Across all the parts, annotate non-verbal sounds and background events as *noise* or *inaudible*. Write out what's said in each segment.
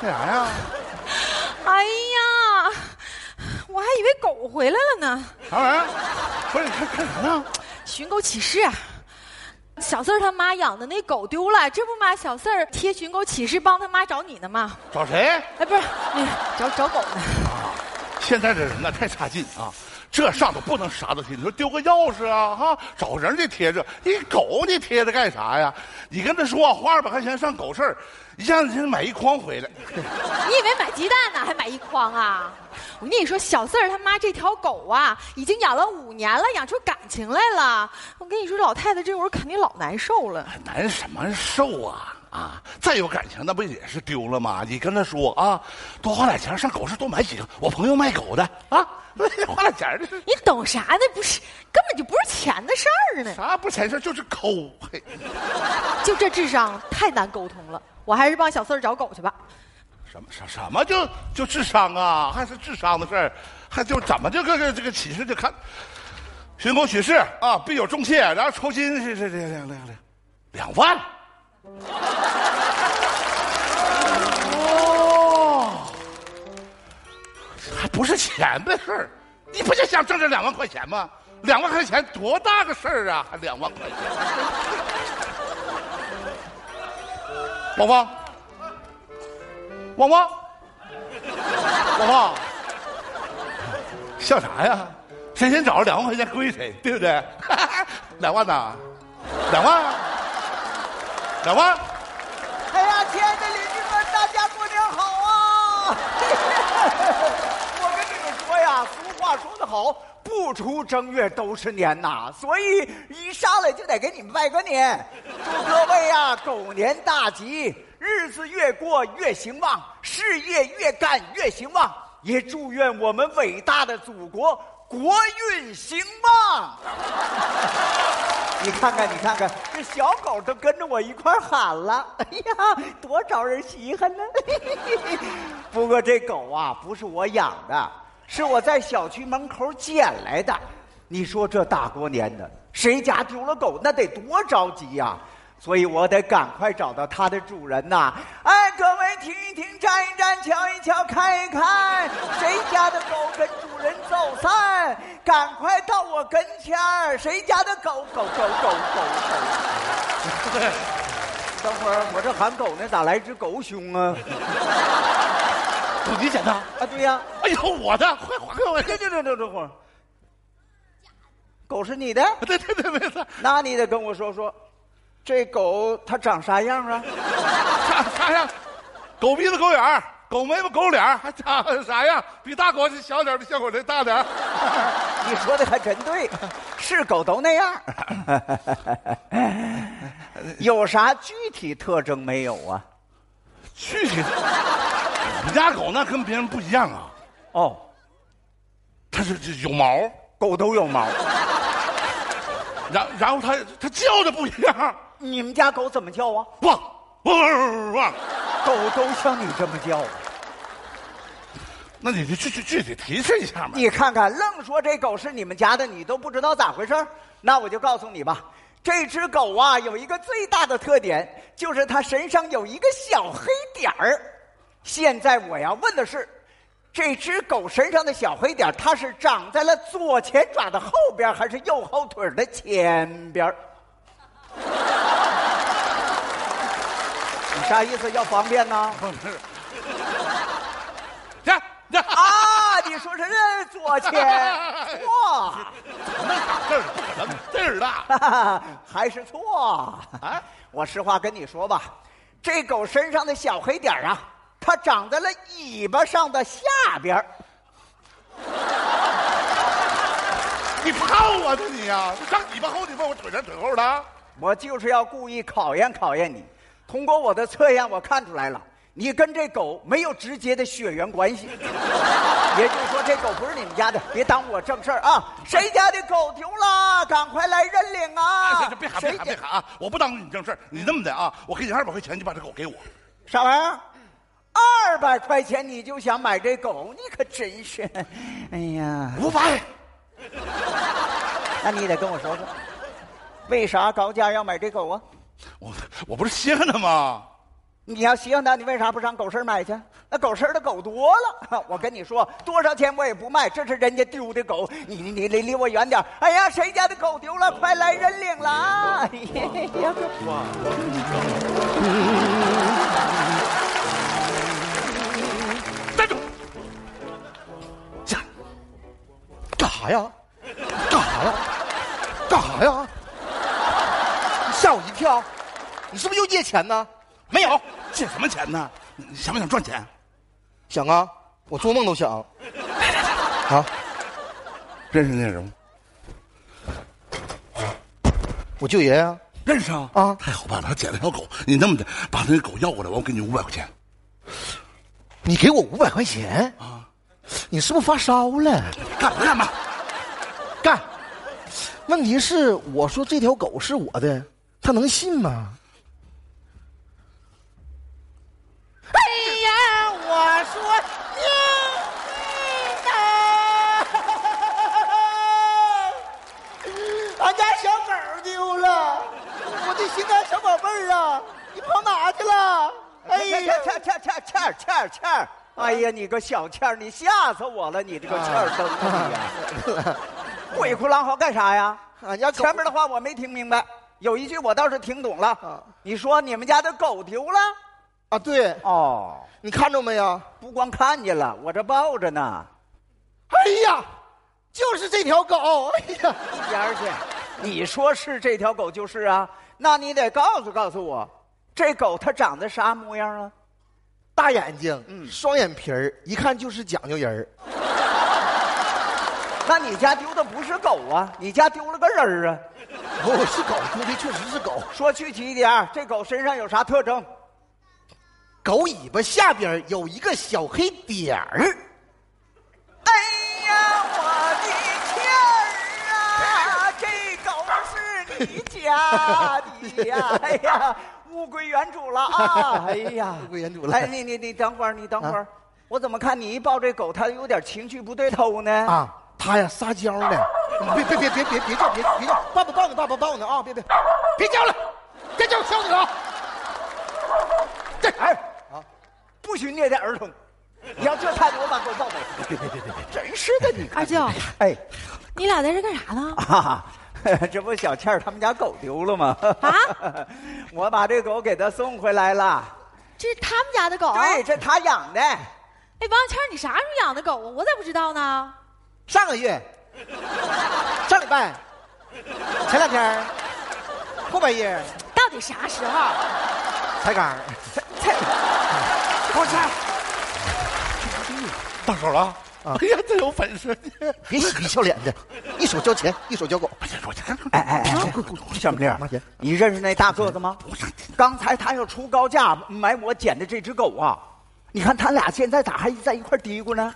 干啥呀？哎呀，我还以为狗回来了呢。啥玩意儿？不是你看看啥呢？寻狗启事，小四儿他妈养的那狗丢了，这不嘛，小四儿贴寻狗启事帮他妈找你呢嘛。找谁？哎，不是，那个找找狗呢。现在这人呢太差劲啊！这上头不能啥都贴，你说丢个钥匙啊，哈，找人得贴着，你狗你贴着干啥呀？你跟他说花二百块钱上狗市儿，一下子买一筐回来。你以为买鸡蛋呢，还买一筐啊？我跟你说，小四儿他妈这条狗啊，已经养了五年了，养出感情来了。我跟你说，老太太这会儿肯定老难受了。难什么受啊？啊，再有感情那不也是丢了吗？你跟他说啊，多花点钱上狗市多买几个，我朋友卖狗的啊，花点钱 *laughs* 你懂啥呢？不是，根本就不是钱的事儿呢。啥不钱事儿就是抠。嘿 *laughs* 就这智商太难沟通了，我还是帮小四儿找狗去吧。什么什什么就就智商啊？还是智商的事儿？还就怎么就这个这个启示就看，寻狗启事啊，必有重谢，然后酬金是是是两两两两万。不是钱的事儿，你不就想挣这两万块钱吗？两万块钱多大个事儿啊？还两万块钱？汪汪，汪汪，汪汪，笑啥呀？谁先找着两万块钱归谁，对不对？两万呐，两万，两万。哎呀，亲爱的邻居们，大家过年好啊！*laughs* 哎呀，俗话说得好，不出正月都是年呐，所以一上来就得给你们拜个年，祝各位呀狗年大吉，日子越过越兴旺，事业越干越兴旺，也祝愿我们伟大的祖国国运兴旺。*laughs* 你看看，你看看，这小狗都跟着我一块喊了，哎呀，多招人稀罕呢！*laughs* 不过这狗啊，不是我养的，是我在小区门口捡来的。你说这大过年的，谁家丢了狗，那得多着急呀、所以我得赶快找到它的主人呐！哎，各位听一听，站一站，瞧一瞧，看一看，谁家的狗跟主人走散？赶快到我跟前儿，谁家的狗狗狗狗狗狗？*laughs* 等会儿我这喊狗呢，咋来只狗熊啊？不你捡的？啊，对呀、哎呦，我的，快还给我！这这这这这会儿，狗是你的？对对对，没错。那你得跟我说说，这狗它长啥样啊？*laughs* 啥啥样？狗鼻子狗眼儿，狗眉毛狗脸儿，还长啥样？比大狗这小点儿，比小狗这大点。*laughs* 你说的还真对，是狗都那样。*laughs* 有啥具体特征没有啊？具体，我们家狗那跟别人不一样啊，哦，它是是有毛，狗都有毛。然然后它它叫的不一样，你们家狗怎么叫啊？汪汪汪汪。狗都像你这么叫啊？那你就具具具体提示一下嘛。你看看，愣说这狗是你们家的，你都不知道咋回事儿那我就告诉你吧，这只狗啊有一个最大的特点，就是它身上有一个小黑点儿。现在我要问的是，这只狗身上的小黑点，它是长在了左前爪的后边，还是右后腿的前边？你啥意思？要方便呢？*laughs* 这这啊，你说是左前错。字儿大。*laughs* 还是错啊！我实话跟你说吧，这狗身上的小黑点儿啊，它长在了尾巴上的下边儿 *laughs* 你泡我呢你呀、你长尾巴后，你问我腿前腿后的。我就是要故意考验考验你。通过我的测验，我看出来了，你跟这狗没有直接的血缘关系，*laughs* 也就是说，这狗不是你们家的。别耽误我正事儿啊！谁家的狗丢了，赶快来认领啊！别喊别谁家喊别喊啊！我不耽误你正事儿。你这么的啊，我给你二百块钱，你把这狗给我。啥玩意儿？二百块钱你就想买这狗？你可真是！哎呀，五百。那你得跟我说说，为啥高价要买这狗啊？我我不是稀罕它吗？你要稀罕它，你为啥不上狗市买去？那狗市的狗多了。*laughs* 我跟你说，多少钱我也不卖，这是人家丢的狗，你你你离离我远点！哎呀，谁家的狗丢了？快来认领了啊！哎呀，站啥呀？干啥呀？干啥呀？你吓我一跳！你是不是又借钱呢？没有，借什么钱呢？你想不想赚钱？想啊，我做梦都想。*laughs* 啊，认识那人吗？我舅爷呀、认识啊！啊太好办了，他捡了条狗，你那么的把那狗要过来，我给你五百块钱。你给我五百块钱啊？你是不是发烧了？干嘛干嘛？干！问题是，我说这条狗是我的，他能信吗？哎呀，我说你的，*laughs* 俺家小狗丢了，我的心肝小宝贝儿啊，你跑哪去了？哎哎呀，欠欠欠欠欠欠！哎呀，你个小欠儿，你吓死我了！你这个欠儿灯啊！*laughs* 鬼哭狼嚎干啥呀？俺家狗前面的话我没听明白，有一句我倒是听懂了啊。你说你们家的狗丢了？啊，对，哦，你看着没有？不光看见了，我这抱着呢。哎呀，就是这条狗！哎呀，一边儿去！你说是这条狗就是啊？那你得告诉告诉我，这狗它长得啥模样啊？大眼睛，嗯双眼皮儿，一看就是讲究人儿。那你家丢的不是狗啊？你家丢了个人儿啊？哦，是狗，丢的确实是狗。说具体一点，这狗身上有啥特征？狗尾巴下边有一个小黑点儿。哎呀，我的天儿啊！这狗是你家的呀！哎呀，物归原主了啊！哎呀，物归原主了哎，你你你等会儿，你等会儿，我怎么看你一抱这狗，它有点情绪不对头呢？啊，他呀撒娇呢。别别别别别别叫别别叫，爸爸抱你，爸爸抱你啊！别别别叫了，别叫，敲你了啊！这哎啊，不许虐待儿童！你要这态度，我把狗抱走！别别别别别！真是的，你二舅，哎，你俩在这干啥呢？啊，这不小倩儿他们家狗丢了吗？啊，我把这狗给他送回来了。这是他们家的狗。对，这他养的。哎，王小倩，你啥时候养的狗啊？我咋不知道呢？上个月，上礼拜，前两天儿，后半夜，到底啥时候？才刚。我操，到手了啊！哎呀，真有本事！别嬉皮笑脸的，一手交钱，一手交狗。哎哎哎哎，小明拿钱，你认识那大个子吗？刚才他要出高价买我捡的这只狗啊！你看他俩现在咋还在一块嘀咕呢？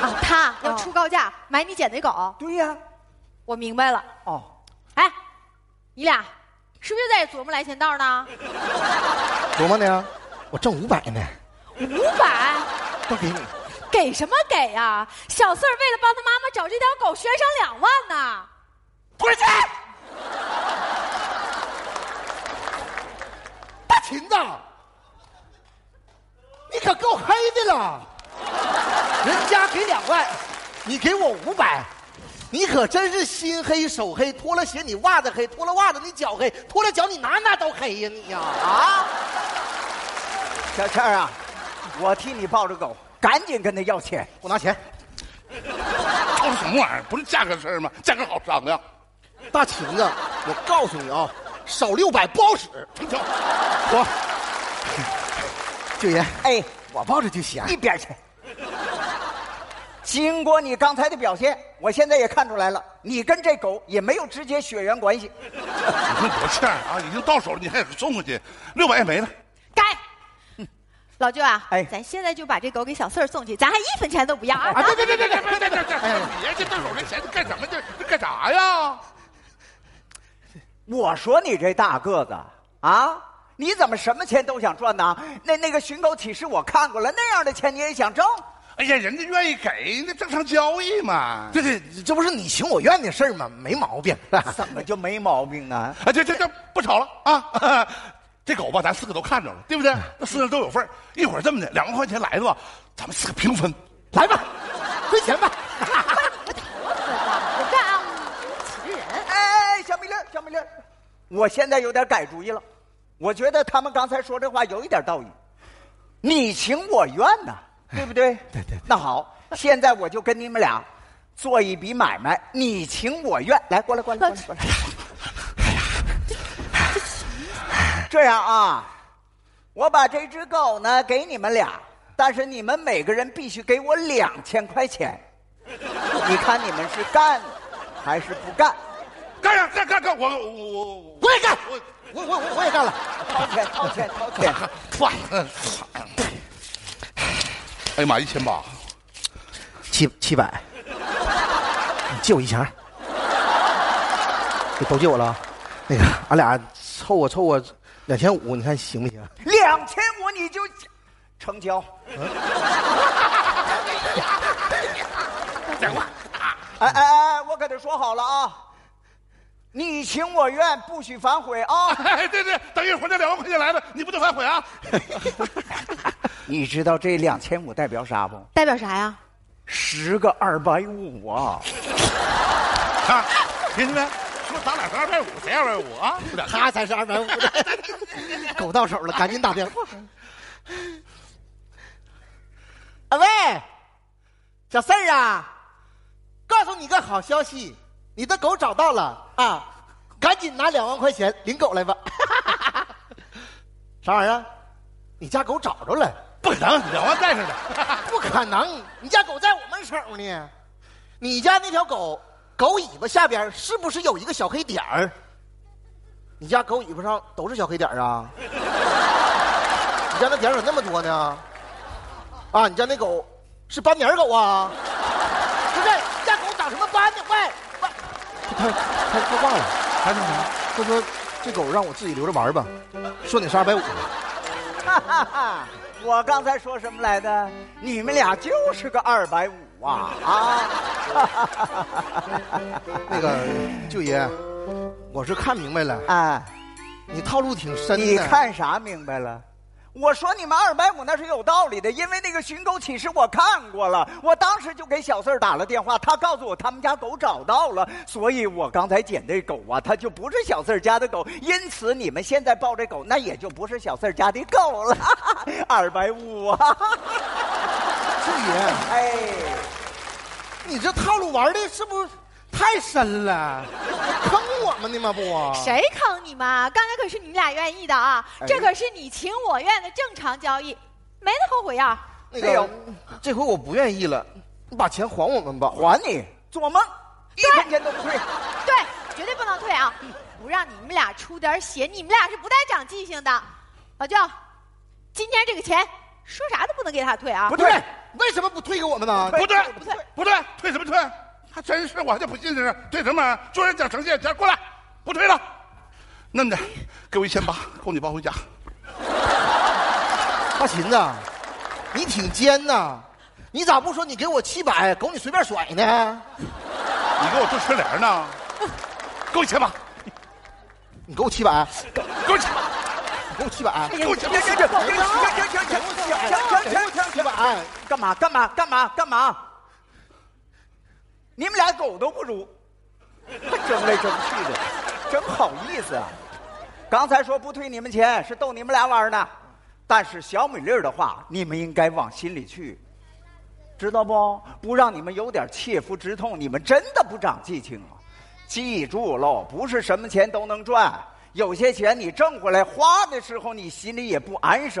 啊，他要出高价买你捡的狗。对呀、我明白了。哦，哎，你俩是不是又在琢磨来钱道呢？琢磨呢，我挣五百呢，五百，都给你。给什么给呀、小四儿为了帮他妈妈找这条狗，悬赏两万呢。滚去！*laughs* 大秦子，你可够黑的了！人家给两万，你给我五百，你可真是心黑手黑，脱了鞋你袜子黑，脱了袜子你脚黑，脱了脚你哪哪都黑呀你呀！啊，小倩儿啊，我替你抱着狗，赶紧跟他要钱。我拿钱。*laughs* 吵什么玩意儿？不是价格事儿吗？价格好商量。大秦子，我告诉你啊，少六百不好使。成交。我，舅爷，哎，我抱着就行。一边去。经过你刚才的表现，我现在也看出来了，你跟这狗也没有直接血缘关系。你看多欠啊！已经到手了，你还送回去，六百也没了。该。老舅啊，哎咱现在就把这狗给小四儿送去，咱还一分钱都不要啊！啊！别别别别别别别别别！别这到手这钱干什么？这这干啥呀？我说你这大个子啊，你怎么什么钱都想赚呢？那那个寻狗启事我看过了，那样的钱你也想挣？哎呀，人家愿意给，那正常交易嘛。这这这不是你情我愿的事儿吗？没毛病。*laughs* 怎么就没毛病呢？啊，这这这不吵了啊！*laughs* 这狗吧，咱四个都看着了，对不对？那四个人都有份儿一会儿这么的，两万块钱来了吧，咱们四个平分。来吧，亏钱吧。我干啊，对不起这人。哎，小米粒儿，小米粒儿，我现在有点改主意了。我觉得他们刚才说这话有一点道理，你情我愿呐，对不对？对对对那好，现在我就跟你们俩做一笔买卖，你情我愿。来，过来，过来，过来，过来。这样啊，我把这只狗呢给你们俩，但是你们每个人必须给我两千块钱。你看你们是干还是不干？干呀，干干干！我我我我也干，我我我我我也干了。*laughs* 掏钱，掏钱，掏钱！哎呀妈，一千八，七七百，你借我一千，你都借我了。那个，俺俩凑合凑合两千五，你看行不行？两千五你就成交。讲 *laughs* 话。哎哎哎，我跟他说好了啊，你情我愿，不许反悔啊！*laughs* 哎，对对，等一会儿那两万块钱来了，你不能反悔啊！你知道这两千五代表啥不？代表啥呀？十个二百五啊！看，*laughs* 兄弟们，说咱俩是二百五，谁二百五啊？他才是二百五的，*laughs* 狗到手了，赶紧打电话。啊喂，小四儿啊，告诉你个好消息，你的狗找到了啊，赶紧拿两万块钱领狗来吧。*laughs* 啥玩意儿？你家狗找着了？不可能，两万带上的。*laughs* 不可能，你家狗在我们手呢。你家那条狗，狗尾巴下边是不是有一个小黑点儿？你家狗尾巴上都是小黑点儿啊？你家那点儿咋那么多呢？啊，你家那狗是斑点狗啊？不是，你家狗长什么斑呢？喂，喂，他他说话了，还说啥？他说这狗让我自己留着玩吧，说你是二百五。哈哈哈！我刚才说什么来的？你们俩就是个二百五啊啊！*laughs* 那个舅爷，我是看明白了，哎，你套路挺深的。你看啥明白了？我说你们二百五那是有道理的，因为那个寻狗启事我看过了，我当时就给小四儿打了电话，他告诉我他们家狗找到了，所以我刚才捡这狗啊，它就不是小四儿家的狗，因此你们现在抱这狗，那也就不是小四儿家的狗了，*laughs* 二百五啊！志爷，哎，你这套路玩的是不是太深了？坑我们？不，谁坑你们？刚才可是你们俩愿意的啊，哎这可是你情我愿的正常交易，没那后悔药。那个哎呦，这回我不愿意了，你把钱还我们吧。还你做梦，一分钱都不退。对，绝对不能退啊！不让你们俩出点血，你们俩是不带长记性的。老舅，今天这个钱说啥都不能给他退啊！不退，为什么不退给我们呢？不对，不退不对，退什么退？还真是，我还就不信这是退什么？做人讲诚信，钱过来，不退了。那么的，给我一千八，够你抱回家。大琴子，你挺尖呐，你咋不说你给我七百，狗你随便甩呢？你给我做春联呢？给我一千八，你给我七百，给我一千八，给我七百，给我一千八。行行行行行行行行行行七百，干嘛？干嘛？干嘛？干嘛？你们俩狗都不如，争来争去的，真好意思啊！刚才说不退你们钱是逗你们俩玩呢，但是小米粒儿的话，你们应该往心里去，知道不？不让你们有点切肤之痛，你们真的不长记性啊！记住喽，不是什么钱都能赚，有些钱你挣回来花的时候，你心里也不安生。